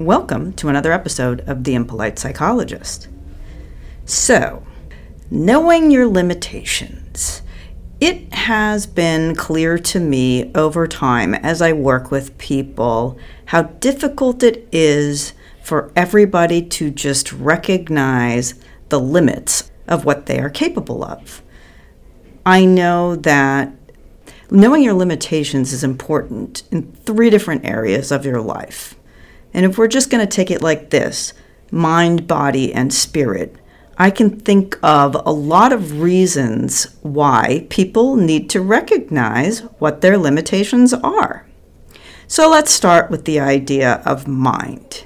Welcome to another episode of The Impolite Psychologist. So, knowing your limitations. It has been clear to me over time as I work with people how difficult it is for everybody to just recognize the limits of what they are capable of. I know that knowing your limitations is important in three different areas of your life. And if we're just going to take it like this mind, body, and spirit, I can think of a lot of reasons why people need to recognize what their limitations are. So let's start with the idea of mind.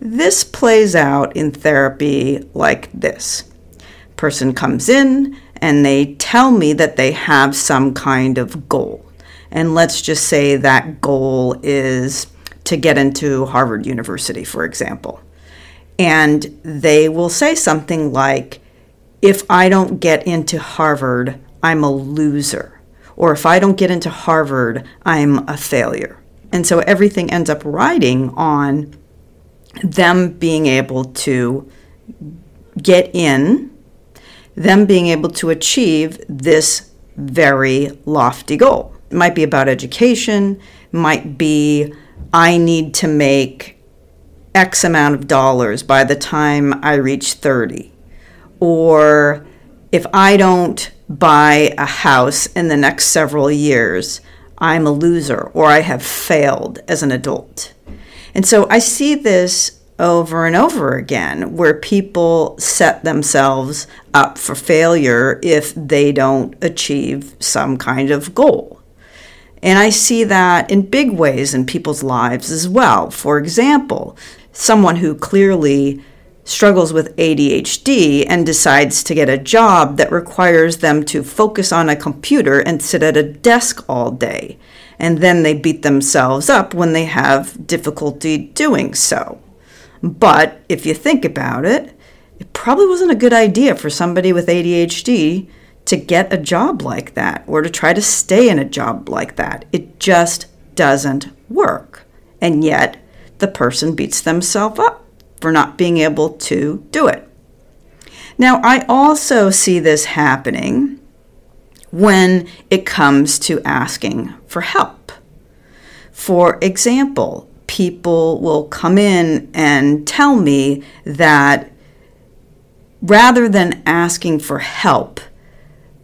This plays out in therapy like this. Person comes in and they tell me that they have some kind of goal. And let's just say that goal is to get into Harvard University, for example. And they will say something like, if I don't get into Harvard, I'm a loser. Or if I don't get into Harvard, I'm a failure. And so everything ends up riding on them being able to get in, them being able to achieve this very lofty goal. It might be about education, might be I need to make X amount of dollars by the time I reach 30. Or if I don't buy a house in the next several years, I'm a loser or I have failed as an adult. And so I see this over and over again where people set themselves up for failure if they don't achieve some kind of goal. And I see that in big ways in people's lives as well. For example, someone who clearly struggles with ADHD and decides to get a job that requires them to focus on a computer and sit at a desk all day. And then they beat themselves up when they have difficulty doing so. But if you think about it, it probably wasn't a good idea for somebody with ADHD to get a job like that or to try to stay in a job like that. It just doesn't work. And yet, the person beats themselves up for not being able to do it. Now, I also see this happening when it comes to asking for help. For example, people will come in and tell me that rather than asking for help,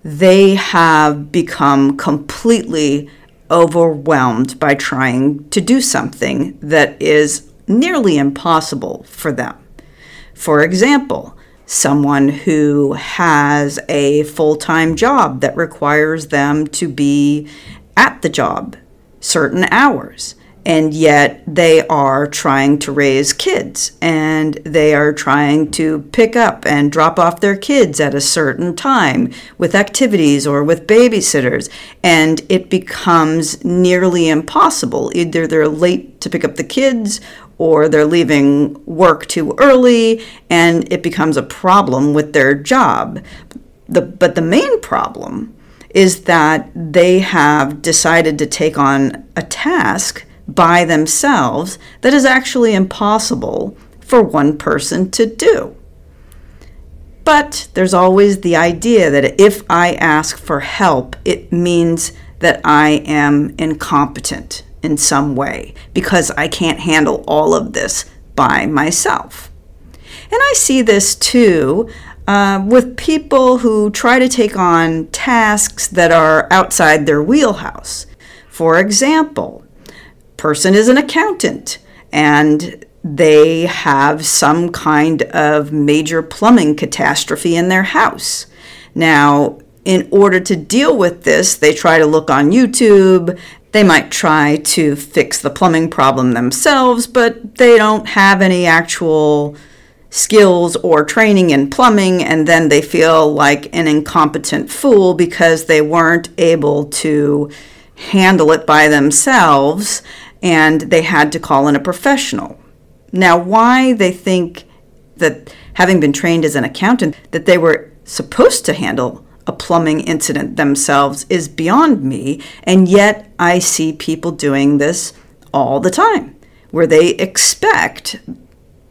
they have become completely overwhelmed by trying to do something that is nearly impossible for them. For example, someone who has a full time job that requires them to be at the job certain hours and yet they are trying to raise kids. And they are trying to pick up and drop off their kids at a certain time with activities or with babysitters. And it becomes nearly impossible. Either they're late to pick up the kids or they're leaving work too early and it becomes a problem with their job. The, but the main problem is that they have decided to take on a task by themselves that is actually impossible for one person to do. But there's always the idea that if I ask for help, it means that I am incompetent in some way because I can't handle all of this by myself. And I see this too uh, with people who try to take on tasks that are outside their wheelhouse. For example, person is an accountant and they have some kind of major plumbing catastrophe in their house. Now, in order to deal with this, they try to look on YouTube. They might try to fix the plumbing problem themselves, but they don't have any actual skills or training in plumbing, and then they feel like an incompetent fool because they weren't able to handle it by themselves and they had to call in a professional. Now, why they think that having been trained as an accountant that they were supposed to handle a plumbing incident themselves is beyond me, and yet I see people doing this all the time where they expect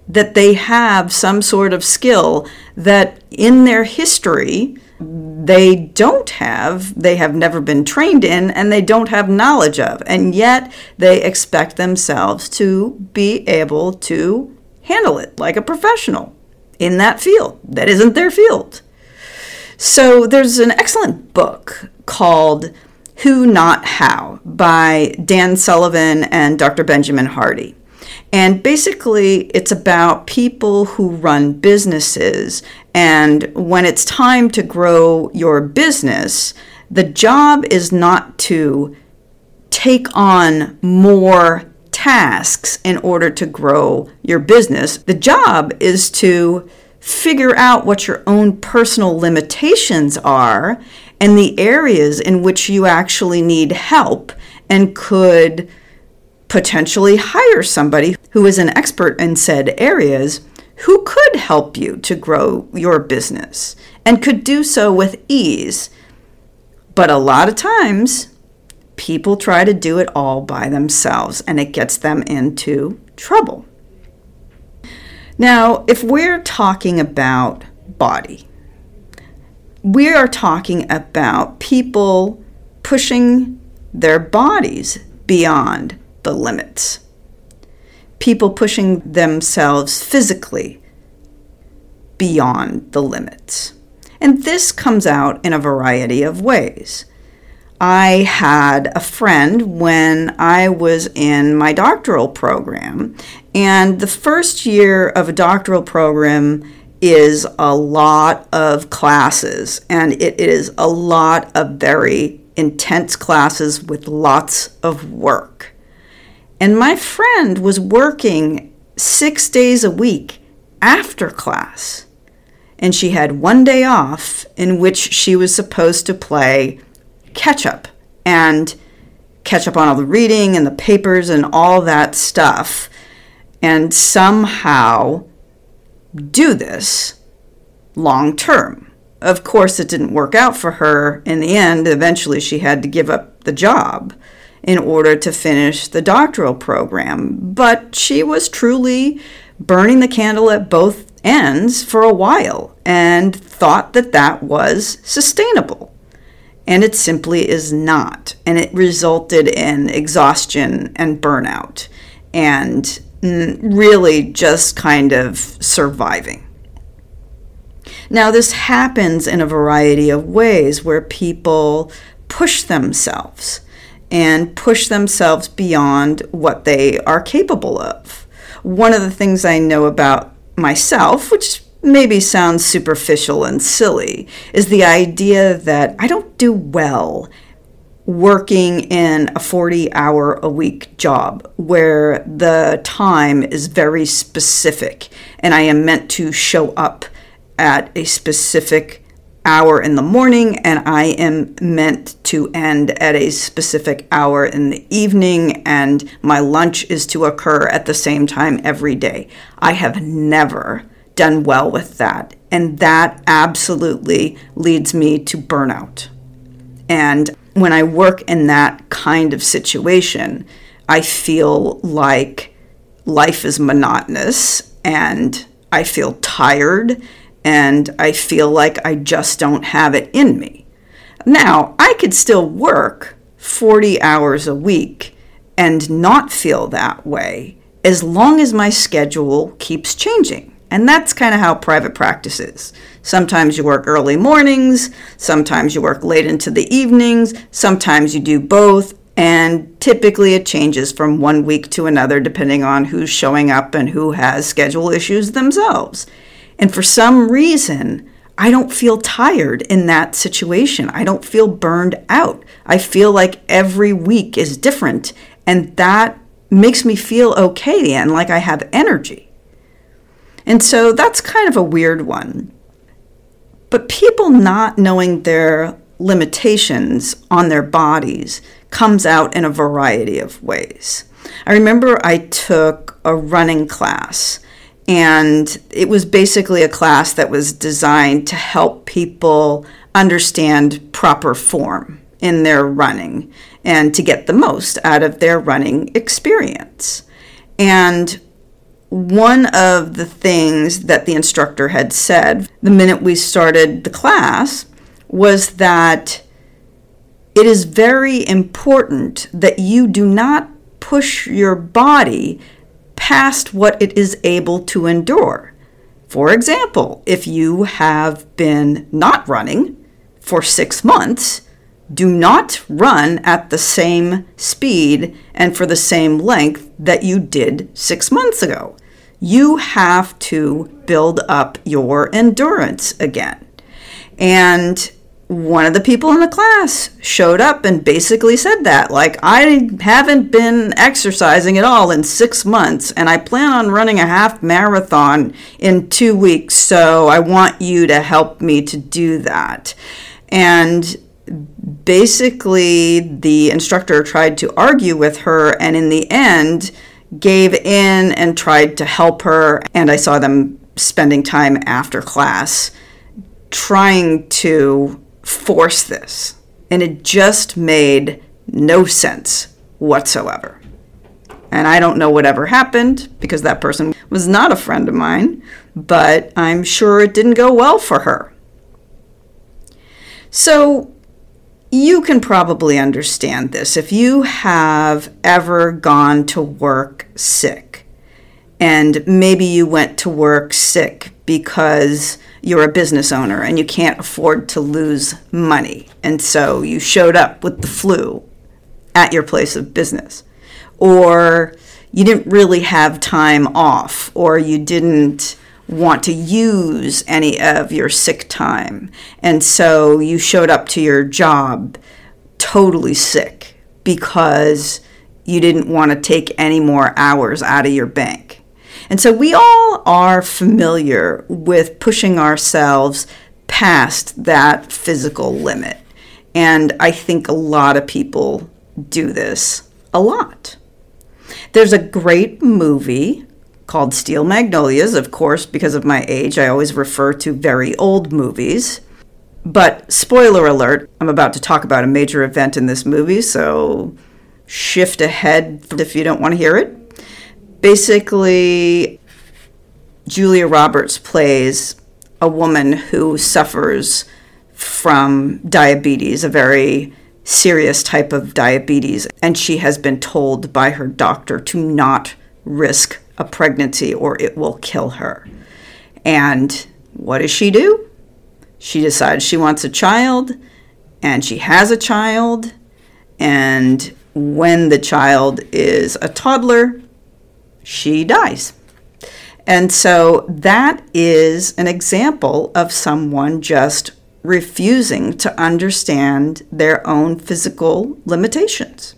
that they have some sort of skill that in their history they don't have, they have never been trained in, and they don't have knowledge of. And yet they expect themselves to be able to handle it like a professional in that field that isn't their field. So there's an excellent book called Who Not How by Dan Sullivan and Dr. Benjamin Hardy. And basically, it's about people who run businesses. And when it's time to grow your business, the job is not to take on more tasks in order to grow your business. The job is to figure out what your own personal limitations are and the areas in which you actually need help and could potentially hire somebody who is an expert in said areas who could help you to grow your business and could do so with ease. But a lot of times, people try to do it all by themselves and it gets them into trouble. Now, if we're talking about body, we are talking about people pushing their bodies beyond the limits. People pushing themselves physically beyond the limits. And this comes out in a variety of ways. I had a friend when I was in my doctoral program, and the first year of a doctoral program is a lot of classes, and it is a lot of very intense classes with lots of work. And my friend was working six days a week after class. And she had one day off in which she was supposed to play catch up and catch up on all the reading and the papers and all that stuff. And somehow do this long term. Of course, it didn't work out for her in the end. Eventually, she had to give up the job in order to finish the doctoral program. But she was truly burning the candle at both ends for a while and thought that that was sustainable. And it simply is not. And it resulted in exhaustion and burnout and really just kind of surviving. Now, this happens in a variety of ways where people push themselves and push themselves beyond what they are capable of. One of the things I know about myself, which maybe sounds superficial and silly, is the idea that I don't do well working in a 40 hour a week job where the time is very specific and I am meant to show up at a specific hour in the morning and I am meant to end at a specific hour in the evening and my lunch is to occur at the same time every day. I have never done well with that and that absolutely leads me to burnout. And when I work in that kind of situation, I feel like life is monotonous and I feel tired and I feel like I just don't have it in me. Now, I could still work 40 hours a week and not feel that way as long as my schedule keeps changing. And that's kind of how private practice is. Sometimes you work early mornings, sometimes you work late into the evenings, sometimes you do both, and typically it changes from one week to another depending on who's showing up and who has schedule issues themselves. And for some reason, I don't feel tired in that situation. I don't feel burned out. I feel like every week is different. And that makes me feel okay and like I have energy. And so that's kind of a weird one. But people not knowing their limitations on their bodies comes out in a variety of ways. I remember I took a running class and it was basically a class that was designed to help people understand proper form in their running and to get the most out of their running experience. And one of the things that the instructor had said the minute we started the class was that it is very important that you do not push your body past what it is able to endure. For example, if you have been not running for six months, do not run at the same speed and for the same length that you did six months ago. You have to build up your endurance again. And one of the people in the class showed up and basically said that like i haven't been exercising at all in six months and i plan on running a half marathon in two weeks so i want you to help me to do that. And basically the instructor tried to argue with her and in the end gave in and tried to help her and i saw them spending time after class trying to force this. And it just made no sense whatsoever. And I don't know whatever happened because that person was not a friend of mine, but I'm sure it didn't go well for her. So you can probably understand this. If you have ever gone to work sick, and maybe you went to work sick because you're a business owner and you can't afford to lose money. And so you showed up with the flu at your place of business. Or you didn't really have time off, or you didn't want to use any of your sick time. And so you showed up to your job totally sick because you didn't want to take any more hours out of your bank. And so we all are familiar with pushing ourselves past that physical limit. And I think a lot of people do this a lot. There's a great movie called Steel Magnolias. Of course, because of my age, I always refer to very old movies. But spoiler alert, I'm about to talk about a major event in this movie, so shift ahead if you don't want to hear it basically, Julia Roberts plays a woman who suffers from diabetes, a very serious type of diabetes, and she has been told by her doctor to not risk a pregnancy or it will kill her. And what does she do? She decides she wants a child, and she has a child, and when the child is a toddler, she dies. And so that is an example of someone just refusing to understand their own physical limitations.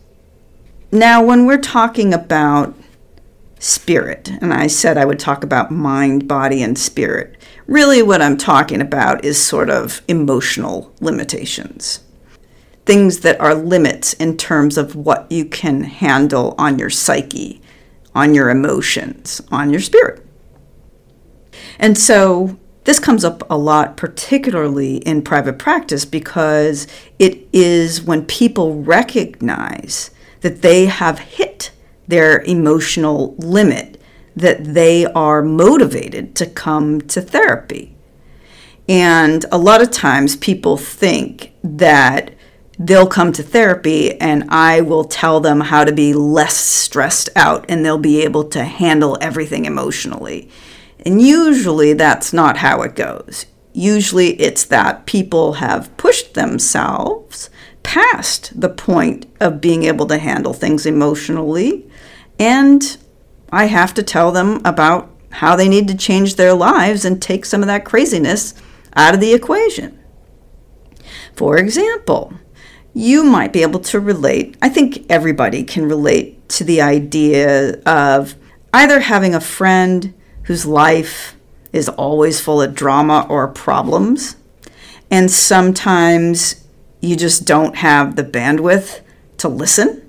Now, when we're talking about spirit, and I said I would talk about mind, body, and spirit, really what I'm talking about is sort of emotional limitations. Things that are limits in terms of what you can handle on your psyche on your emotions, on your spirit. And so this comes up a lot, particularly in private practice, because it is when people recognize that they have hit their emotional limit that they are motivated to come to therapy. And a lot of times people think that they'll come to therapy and I will tell them how to be less stressed out and they'll be able to handle everything emotionally. And usually that's not how it goes. Usually it's that people have pushed themselves past the point of being able to handle things emotionally and I have to tell them about how they need to change their lives and take some of that craziness out of the equation. For example, you might be able to relate. I think everybody can relate to the idea of either having a friend whose life is always full of drama or problems, and sometimes you just don't have the bandwidth to listen,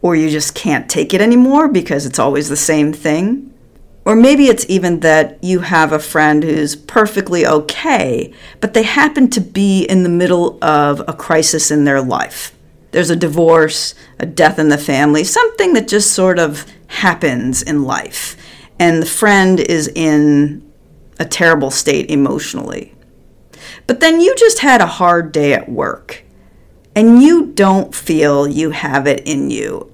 or you just can't take it anymore because it's always the same thing. Or maybe it's even that you have a friend who's perfectly okay, but they happen to be in the middle of a crisis in their life. There's a divorce, a death in the family, something that just sort of happens in life and the friend is in a terrible state emotionally. But then you just had a hard day at work and you don't feel you have it in you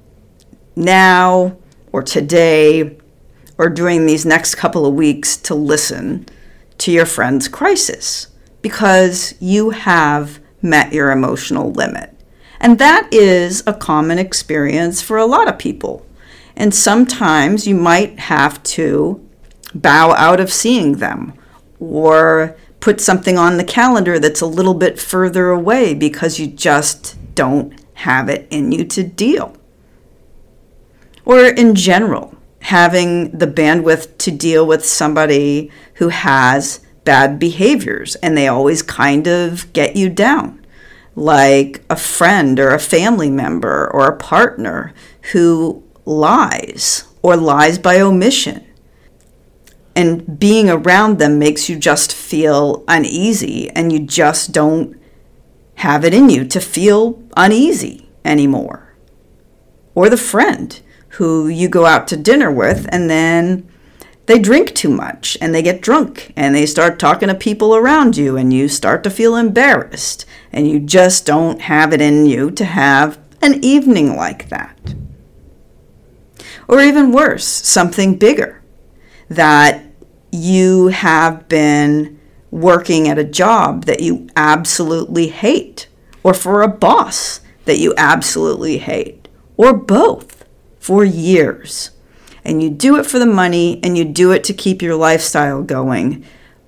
now or today or during these next couple of weeks to listen to your friend's crisis because you have met your emotional limit. And that is a common experience for a lot of people. And sometimes you might have to bow out of seeing them or put something on the calendar that's a little bit further away because you just don't have it in you to deal. Or in general, having the bandwidth to deal with somebody who has bad behaviors and they always kind of get you down, like a friend or a family member or a partner who lies or lies by omission. And being around them makes you just feel uneasy and you just don't have it in you to feel uneasy anymore. Or the friend who you go out to dinner with and then they drink too much and they get drunk and they start talking to people around you and you start to feel embarrassed and you just don't have it in you to have an evening like that. Or even worse, something bigger that you have been working at a job that you absolutely hate, or for a boss that you absolutely hate, or both for years. And you do it for the money and you do it to keep your lifestyle going,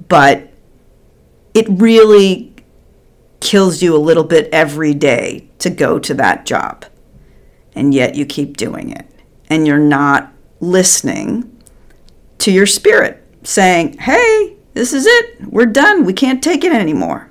but it really kills you a little bit every day to go to that job. And yet you keep doing it. And you're not listening to your spirit saying, hey, this is it. We're done. We can't take it anymore.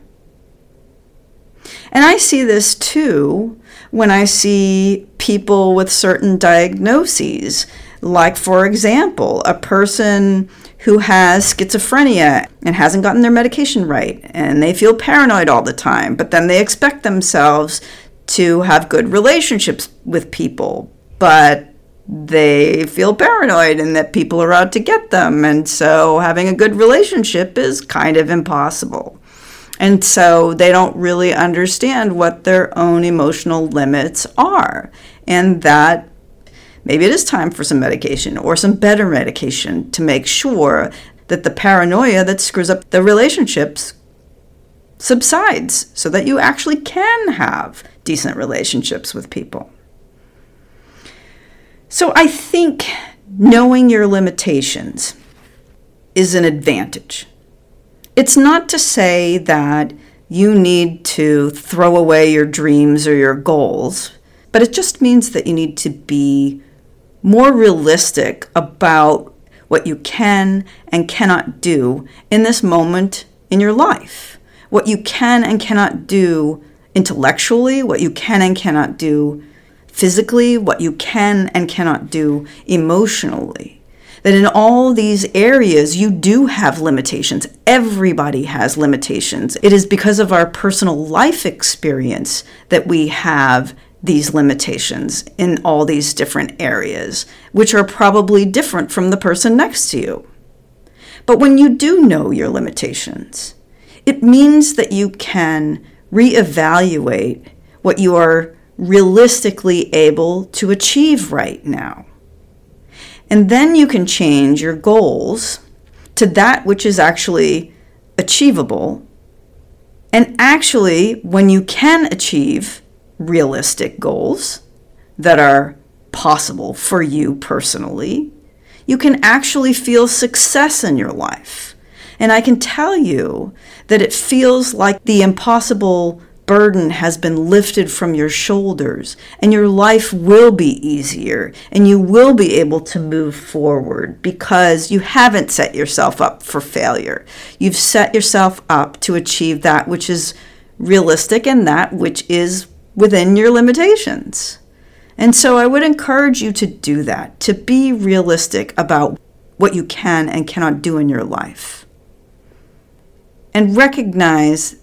And I see this too when I see people with certain diagnoses. Like, for example, a person who has schizophrenia and hasn't gotten their medication right, and they feel paranoid all the time, but then they expect themselves to have good relationships with people, but they feel paranoid and that people are out to get them. And so having a good relationship is kind of impossible. And so they don't really understand what their own emotional limits are. And that maybe it is time for some medication or some better medication to make sure that the paranoia that screws up the relationships subsides so that you actually can have decent relationships with people. So I think knowing your limitations is an advantage. It's not to say that you need to throw away your dreams or your goals, but it just means that you need to be more realistic about what you can and cannot do in this moment in your life. What you can and cannot do intellectually, what you can and cannot do physically, what you can and cannot do emotionally. That in all these areas, you do have limitations. Everybody has limitations. It is because of our personal life experience that we have these limitations in all these different areas, which are probably different from the person next to you. But when you do know your limitations, it means that you can reevaluate what you are realistically able to achieve right now. And then you can change your goals to that which is actually achievable. And actually, when you can achieve realistic goals that are possible for you personally, you can actually feel success in your life. And I can tell you that it feels like the impossible burden has been lifted from your shoulders, and your life will be easier, and you will be able to move forward because you haven't set yourself up for failure. You've set yourself up to achieve that which is realistic and that which is within your limitations. And so I would encourage you to do that, to be realistic about what you can and cannot do in your life. And recognize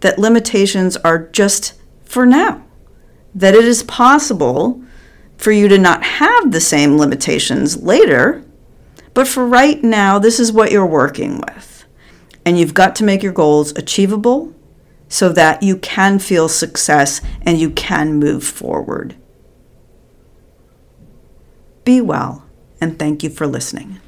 that limitations are just for now, that it is possible for you to not have the same limitations later. But for right now, this is what you're working with. And you've got to make your goals achievable so that you can feel success and you can move forward. Be well, and thank you for listening.